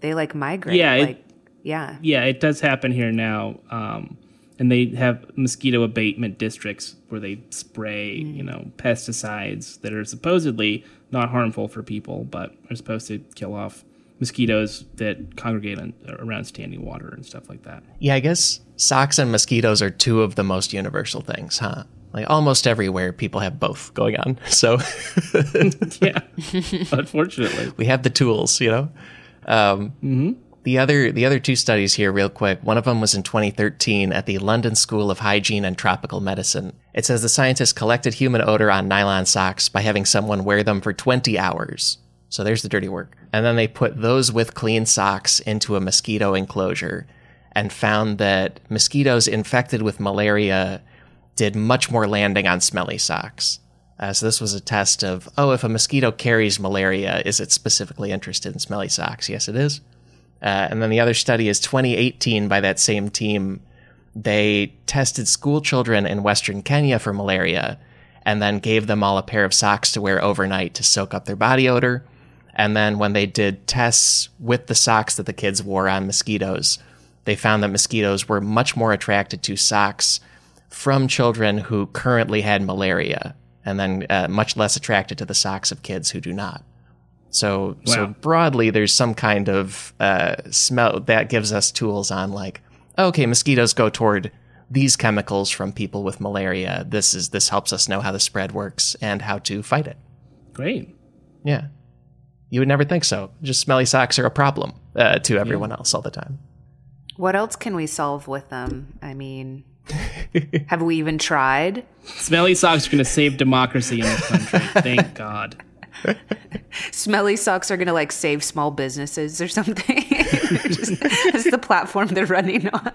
they like migrate. Yeah, it- like, yeah. Yeah, it does happen here now. Um, and they have mosquito abatement districts where they spray, you know, pesticides that are supposedly not harmful for people, but are supposed to kill off mosquitoes that congregate on, around standing water and stuff like that. Yeah, I guess socks and mosquitoes are two of the most universal things, huh? Like almost everywhere, people have both going on. So yeah, unfortunately. we have the tools, you know. Um, The other the other two studies here, real quick. One of them was in 2013 at the London School of Hygiene and Tropical Medicine. It says the scientists collected human odor on nylon socks by having someone wear them for 20 hours. So there's the dirty work. And then they put those with clean socks into a mosquito enclosure and found that mosquitoes infected with malaria did much more landing on smelly socks. Uh, so this was a test of, oh, if a mosquito carries malaria, is it specifically interested in smelly socks? Yes, it is. Uh, and then the other study is 2018 by that same team. They tested school children in Western Kenya for malaria and then gave them all a pair of socks to wear overnight to soak up their body odor. And then when they did tests with the socks that the kids wore on mosquitoes, they found that mosquitoes were much more attracted to socks from children who currently had malaria and then uh, much less attracted to the socks of kids who do not. So, so broadly, there's some kind of uh, smell that gives us tools on like, okay, mosquitoes go toward these chemicals from people with malaria. This is this helps us know how the spread works and how to fight it. Great. Yeah, you would never think so. Just smelly socks are a problem uh, to everyone else all the time. What else can we solve with them? I mean, have we even tried? Smelly socks are going to save democracy in this country. Thank God. Smelly socks are going to like save small businesses or something. Just, that's the platform they're running on.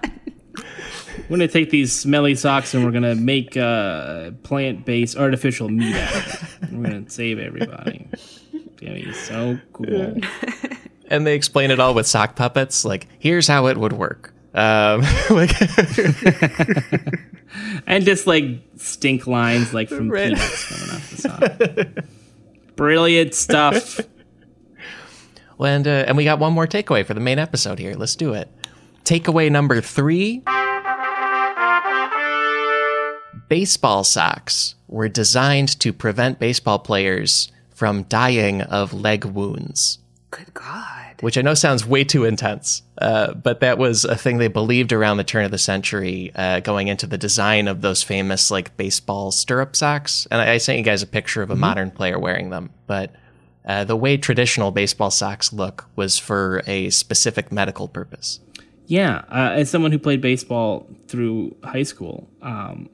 We're going to take these smelly socks and we're going to make uh, plant based artificial meat out of it. We're going to save everybody. It's going to be so cool. And they explain it all with sock puppets. Like, here's how it would work. Um, like, And just like stink lines like from Right. peanuts coming off the sock. Brilliant stuff. Well, and uh, and we got one more takeaway for the main episode here. Let's do it. Takeaway number three: baseball socks were designed to prevent baseball players from dying of leg wounds. Good God. Which I know sounds way too intense, uh, but that was a thing they believed around the turn of the century, uh, going into the design of those famous like baseball stirrup socks. And I, I sent you guys a picture of a modern player wearing them, but uh, the way traditional baseball socks look was for a specific medical purpose. Yeah, uh, as someone who played baseball through high school, um,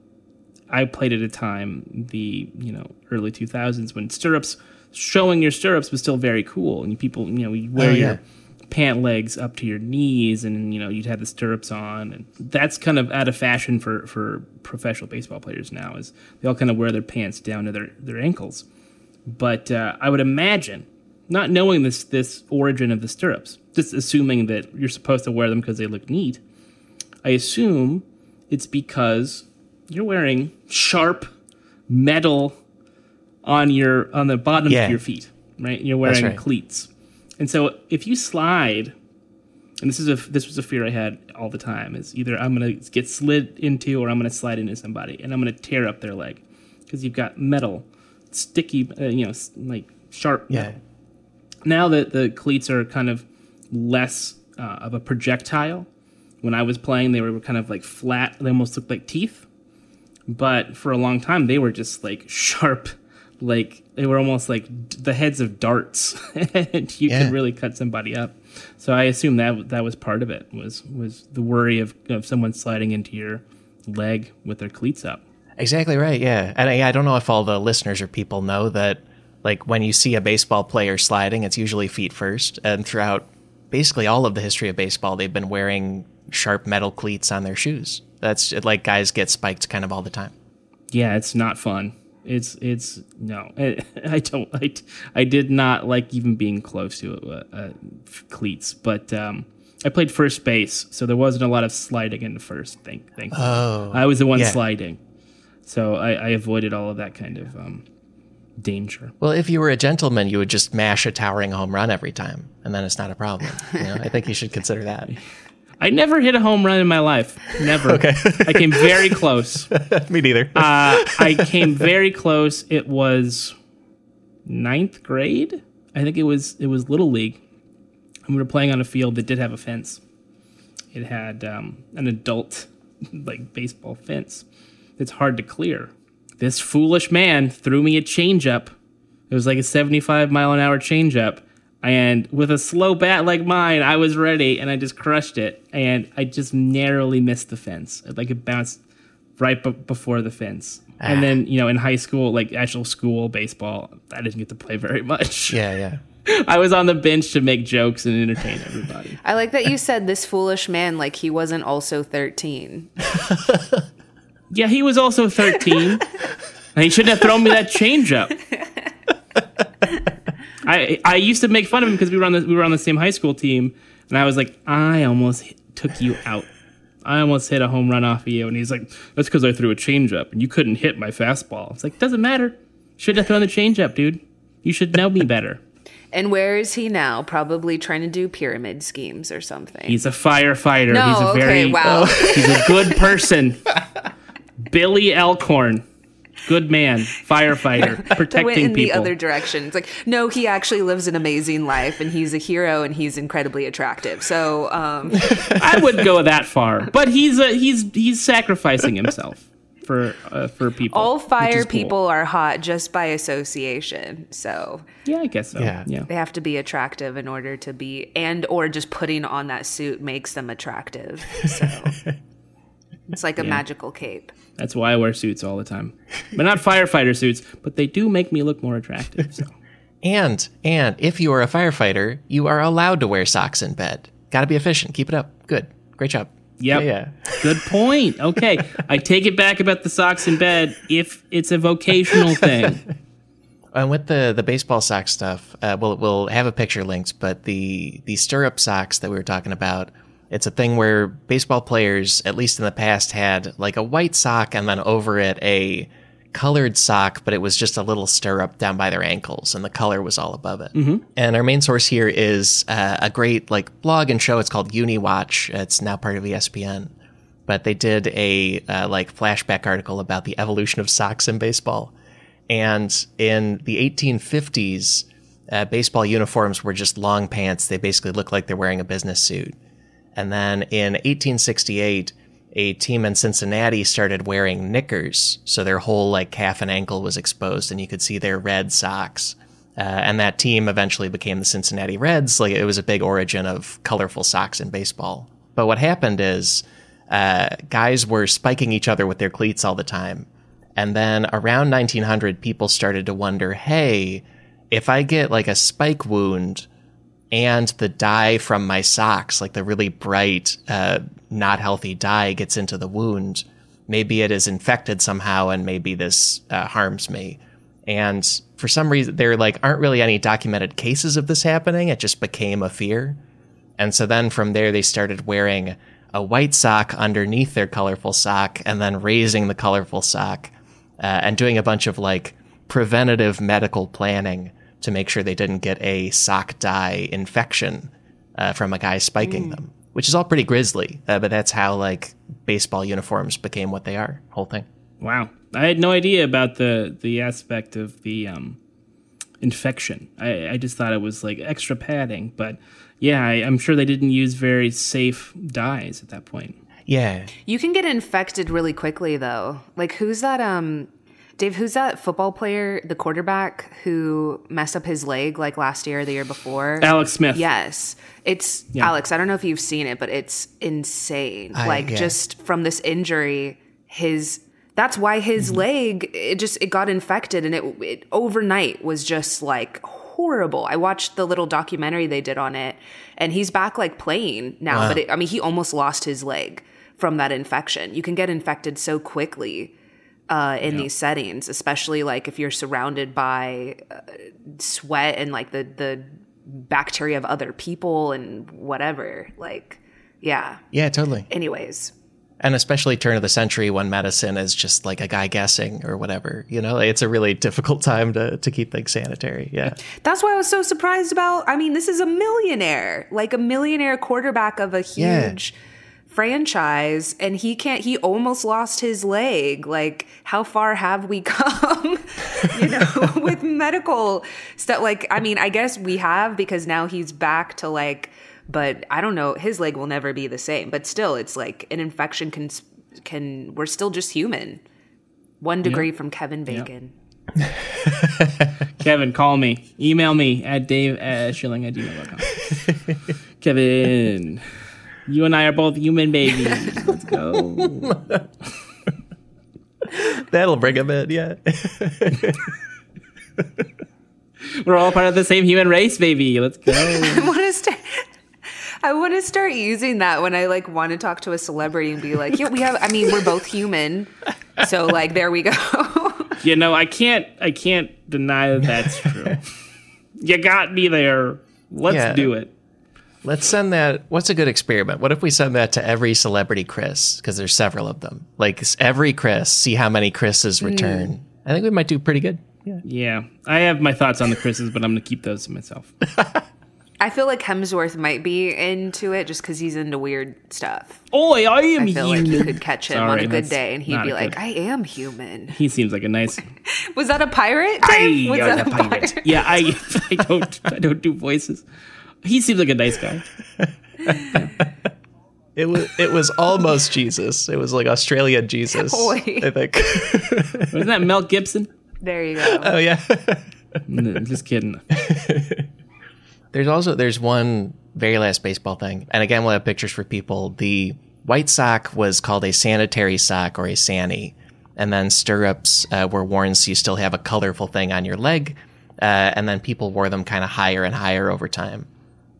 I played at a time the you know early two thousands when stirrups showing your stirrups was still very cool, and people you know you wear Oh, yeah. your pant legs up to your knees, and you know you'd have the stirrups on, and that's kind of out of fashion for for professional baseball players now. Is they all kind of wear their pants down to their their ankles, but uh, I would imagine. Not knowing this this origin of the stirrups, just assuming that you're supposed to wear them because they look neat, I assume it's because you're wearing sharp metal on your on the bottom Yeah. of your feet, right? You're wearing right. cleats, and so if you slide, and this is a this was a fear I had all the time is either I'm gonna get slid into or I'm gonna slide into somebody and I'm gonna tear up their leg because you've got metal, sticky, uh, you know, like sharp. Yeah. metal. Now that the cleats are kind of less uh, of a projectile, when I was playing, they were kind of like flat. They almost looked like teeth. But for a long time, they were just like sharp, like they were almost like the heads of darts, and you Yeah. could really cut somebody up. So I assume that that was part of it was was the worry of of someone sliding into your leg with their cleats up. Exactly right. Yeah, and I, I don't know if all the listeners or people know that, like when you see a baseball player sliding, it's usually feet first, and throughout basically all of the history of baseball, they've been wearing sharp metal cleats on their shoes. That's like guys get spiked kind of all the time. yeah, it's not fun. It's it's no, I, I don't. I, I did not like even being close to uh, uh, cleats, but um, I played first base, so there wasn't a lot of sliding into first. Thank, thankfully. Oh, I was the one yeah. sliding, so I, I avoided all of that kind of um, danger. Well, if you were a gentleman, you would just mash a towering home run every time, and then it's not a problem. You know, I think you should consider that. I never hit a home run in my life. Never. okay. I came very close. Me neither. Uh, I came very close. It was ninth grade. I think it was it was little league. And we were playing on a field that did have a fence. It had um, an adult like baseball fence. It's hard to clear. This foolish man threw me a changeup. It was like a 75 mile an hour changeup. And with a slow bat like mine, I was ready and I just crushed it. And I just narrowly missed the fence. Like it bounced right b- before the fence. And ah. then, you know, in high school, like actual school baseball, I didn't get to play very much. yeah, yeah. I was on the bench to make jokes and entertain everybody. I like that you said this foolish man like he wasn't also 13. Yeah, he was also 13. and he shouldn't have thrown me that changeup. I I used to make fun of him because we were on the we were on the same high school team, and I was like, I almost hit, took you out. I almost hit a home run off of you, and he's like, that's because I threw a changeup and you couldn't hit my fastball. It's like doesn't matter. Should have thrown the changeup, dude. You should know me better. And where is he now? Probably trying to do pyramid schemes or something. He's a firefighter. No, he's a okay, very wow. he's a good person. Billy Elkhorn, good man, firefighter, that went protecting in the other direction. It's like, no, he actually lives an amazing life and he's a hero and he's incredibly attractive. So, um, I wouldn't go that far, but he's a, he's he's sacrificing himself for uh, for people. all which is fire cool. people are hot just by association. So Yeah, I guess so. Yeah. Yeah, they have to be attractive in order to be, and or just putting on that suit makes them attractive. So it's like a magical cape. That's why I wear suits all the time, but not firefighter suits. But they do make me look more attractive. So. And and if you are a firefighter, you are allowed to wear socks in bed. Got to be efficient. Keep it up. Good. Great job. Yep. Yeah. Good point. Okay. I take it back about the socks in bed if it's a vocational thing. And with the the baseball sock stuff, uh, we'll we'll have a picture linked. But the the stirrup socks that we were talking about, it's a thing where baseball players, at least in the past, had like a white sock and then over it a colored sock, but it was just a little stirrup down by their ankles, and the color was all above it. Mm-hmm. And our main source here is uh, a great like blog and show. It's called UniWatch. It's now part of ESPN. But they did a uh, like flashback article about the evolution of socks in baseball. And in the 1850s, Uh, baseball uniforms were just long pants. They basically looked like they're wearing a business suit. And then in 1868, a team in Cincinnati started wearing knickers, so their whole like calf and ankle was exposed, and you could see their red socks. Uh, and that team eventually became the Cincinnati Reds. Like it was a big origin of colorful socks in baseball. But what happened is uh, guys were spiking each other with their cleats all the time. And then around 1900, people started to wonder, hey, if I get like a spike wound and the dye from my socks, like the really bright, uh, not healthy dye, gets into the wound, maybe it is infected somehow, and maybe this uh, harms me. And for some reason, there like aren't really any documented cases of this happening. It just became a fear, and so then from there they started wearing a white sock underneath their colorful sock, and then raising the colorful sock, uh, and doing a bunch of like preventative medical planning to make sure they didn't get a sock dye infection uh, from a guy spiking them, which is all pretty grisly. Uh, but that's how like baseball uniforms became what they are. Whole thing. Wow, I had no idea about the the aspect of the um, infection. I, I just thought it was like extra padding, but yeah, I, I'm sure they didn't use very safe dyes at that point. Yeah, You can get infected really quickly though. Like who's that um Dave, who's that football player, the quarterback who messed up his leg like last year or the year before? Alex Smith. Yes. It's Yeah. Alex, I don't know if you've seen it, but it's insane. I- like yeah. just from this injury, his that's why his Mm-hmm. leg it just it got infected and it, it overnight was just like horrible. I watched the little documentary they did on it and he's back like playing now, Wow. but it, I mean he almost lost his leg from that infection. You can get infected so quickly uh, in these settings, especially like if you're surrounded by uh, sweat and like the the bacteria of other people and whatever. Like, yeah. yeah, totally. Anyways, And especially turn of the century when medicine is just like a guy guessing or whatever. You know, it's a really difficult time to to keep things sanitary. Yeah. that's why I was so surprised about. I mean, this is a millionaire, like a millionaire quarterback of a Yeah. Franchise, and he can't. He almost lost his leg. Like, how far have we come? you know, with medical stuff. Like, I mean, I guess we have because now he's back to like. But I don't know. His leg will never be the same. But still, it's like an infection can can. We're still just human. One degree from Kevin Bacon. Kevin, call me. Email me at dave at shilling at gmail.com. Kevin, you and I are both human babies. Let's go. That'll bring him in. Yeah. We're all part of the same human race, baby. Let's go. I want to start. I want to start using that when I like want to talk to a celebrity and be like, "Yeah, we have. I mean, we're both human, so like, there we go." You know, I can't I can't deny that that's true. you got me there. Let's Yeah. do it. Let's send that. What's a good experiment? What if we send that to every celebrity Chris? Because there's several of them. Like every Chris, see how many Chris's mm. return. I think we might do pretty good. Yeah. Yeah. I have my thoughts on the Chris's, but I'm gonna keep those to myself. I feel like Hemsworth might be into it just because he's into weird stuff. Oh, I am I feel like you human. could catch him Sorry, on a good day and he'd be like, good- "I am human." He seems like a nice Was that a pirate? Dave? Was I, that a pirate? Yeah, I I don't I don't do voices. He seems like a nice guy. It was it was almost Jesus. It was like Australia Jesus. Oi. I think. Wasn't that Mel Gibson? There you go. oh yeah. No, just kidding. There's also there's one very last baseball thing, and again we'll have pictures for people. The white sock was called a sanitary sock or a sani, and then stirrups uh, were worn so you still have a colorful thing on your leg, uh, and then people wore them kind of higher and higher over time.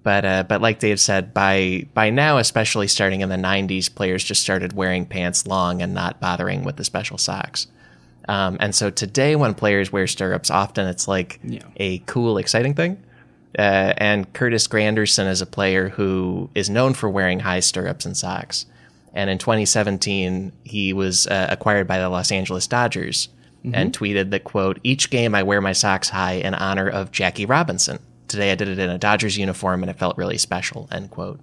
But uh, but like Dave said, by by now, especially starting in the '90s, players just started wearing pants long and not bothering with the special socks. Um, and so today, when players wear stirrups, often it's like Yeah. a cool, exciting thing. Uh, and Curtis Granderson is a player who is known for wearing high stirrups and socks. And in 2017, he was uh, acquired by the Los Angeles Dodgers and tweeted that, quote, each game I wear my socks high in honor of Jackie Robinson. Today I did it in a Dodgers uniform and it felt really special, end quote.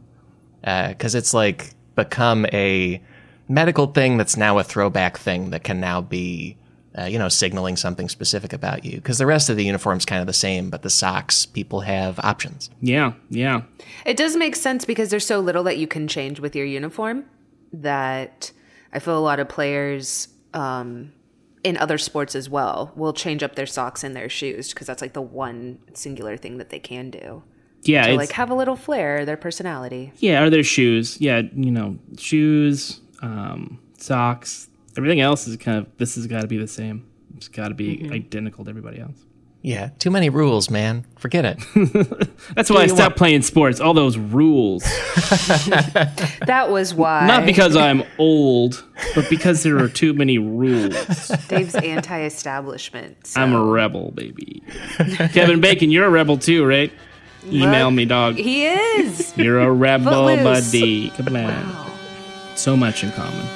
Because it's like become a medical thing that's now a throwback thing that can now be uh, you know, signaling something specific about you. Because the rest of the uniform's kind of the same, but the socks, people have options. Yeah, yeah. It does make sense because there's so little that you can change with your uniform that I feel a lot of players um, in other sports as well will change up their socks and their shoes because that's like the one singular thing that they can do Yeah, to like have a little flair, their personality. yeah, are their shoes? Yeah, you know, shoes, um, socks. Everything else is kind of, this has got to be the same. It's got to be identical to everybody else. Yeah, too many rules, man. Forget it. That's why I stopped want- playing sports. All those rules. That was why Not because I'm old, but because there are too many rules. Dave's anti-establishment. so- I'm a rebel, baby. Kevin Bacon, you're a rebel too, right? Email Look, me, dog. He is. You're a rebel, buddy. Come on. So much in common.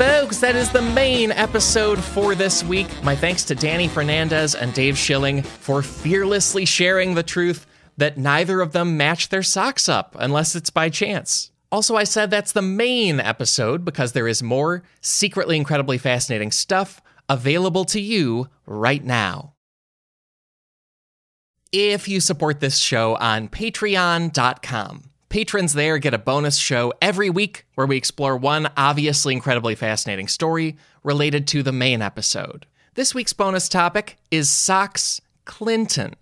Folks, that is the main episode for this week. My thanks to Danny Fernandez and Dave Schilling for fearlessly sharing the truth that neither of them match their socks up unless it's by chance. Also, I said that's the main episode because there is more secretly incredibly fascinating stuff available to you right now. If you support this show on patreon.com, patrons there get a bonus show every week where we explore one obviously incredibly fascinating story related to the main episode. This week's bonus topic is Socks Clinton.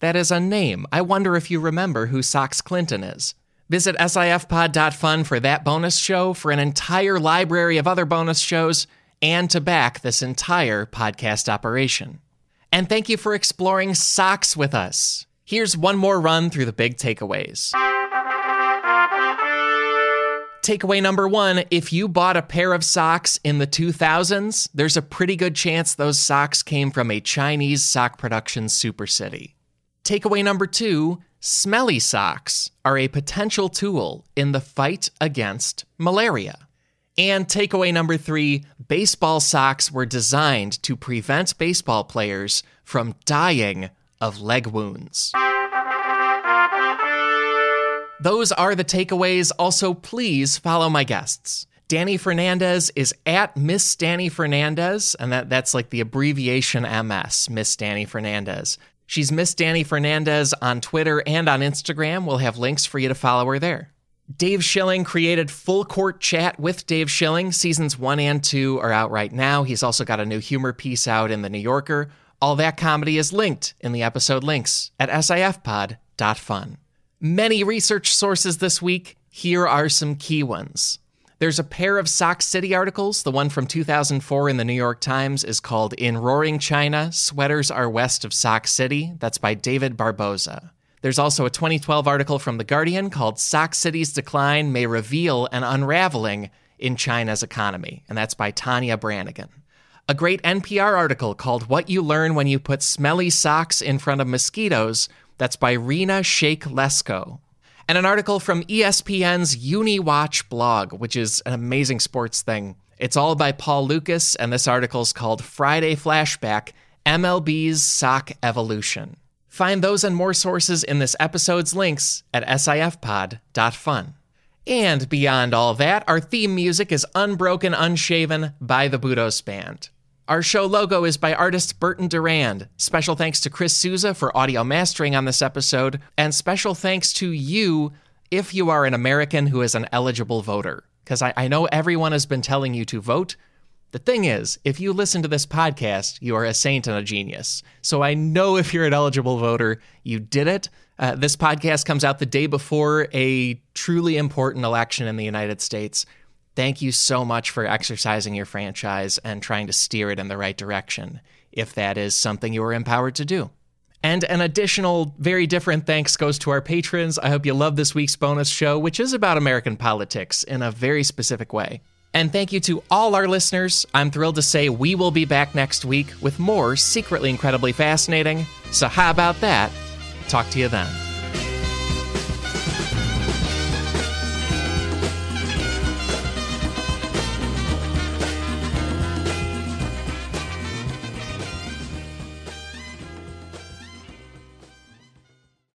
That is a name. I wonder if you remember who Socks Clinton is. Visit sifpod.fun for that bonus show, for an entire library of other bonus shows, and to back this entire podcast operation. And thank you for exploring socks with us. Here's one more run through the big takeaways. Takeaway number one if you bought a pair of socks in the 2000s, there's a pretty good chance those socks came from a Chinese sock production super city. Takeaway number two smelly socks are a potential tool in the fight against malaria. And takeaway number three baseball socks were designed to prevent baseball players from dying of leg wounds. Those are the takeaways. Also, please follow my guests. Danny Fernandez is at Miss Danny Fernandez, and that, that's like the abbreviation MS, Miss Danny Fernandez. She's Miss Danny Fernandez on Twitter and on Instagram. We'll have links for you to follow her there. Dave Schilling created Full Court Chat with Dave Schilling. Seasons one and two are out right now. He's also got a new humor piece out in The New Yorker. All that comedy is linked in the episode links at sifpod.fun. Many research sources this week. Here are some key ones. There's a pair of Sock City articles. The one from 2004 in the New York Times is called In Roaring China Sweaters Are West of Sock City. That's by David Barboza. There's also a 2012 article from The Guardian called Sock City's Decline May Reveal an Unraveling in China's Economy, and that's by Tania Branigan. A great NPR article called What You Learn When You Put Smelly Socks in Front of Mosquitoes. That's by Rena Sheikh Lesko. And an article from ESPN's UniWatch blog, which is an amazing sports thing. It's all by Paul Lukas, and this article's called Friday Flashback MLB's Sock Evolution. Find those and more sources in this episode's links at sifpod.fun. And beyond all that, our theme music is Unbroken Unshaven by the Budos Band. Our show logo is by artist Burton Durand. Special thanks to Chris Souza for audio mastering on this episode, and special thanks to you if you are an American who is an eligible voter. Because I, I know everyone has been telling you to vote. The thing is, if you listen to this podcast, you are a saint and a genius. So I know if you're an eligible voter, you did it. Uh, this podcast comes out the day before a truly important election in the United States. Thank you so much for exercising your franchise and trying to steer it in the right direction, if that is something you are empowered to do. And an additional, very different thanks goes to our patrons. I hope you love this week's bonus show, which is about American politics in a very specific way. And thank you to all our listeners. I'm thrilled to say we will be back next week with more secretly incredibly fascinating. So, how about that? Talk to you then.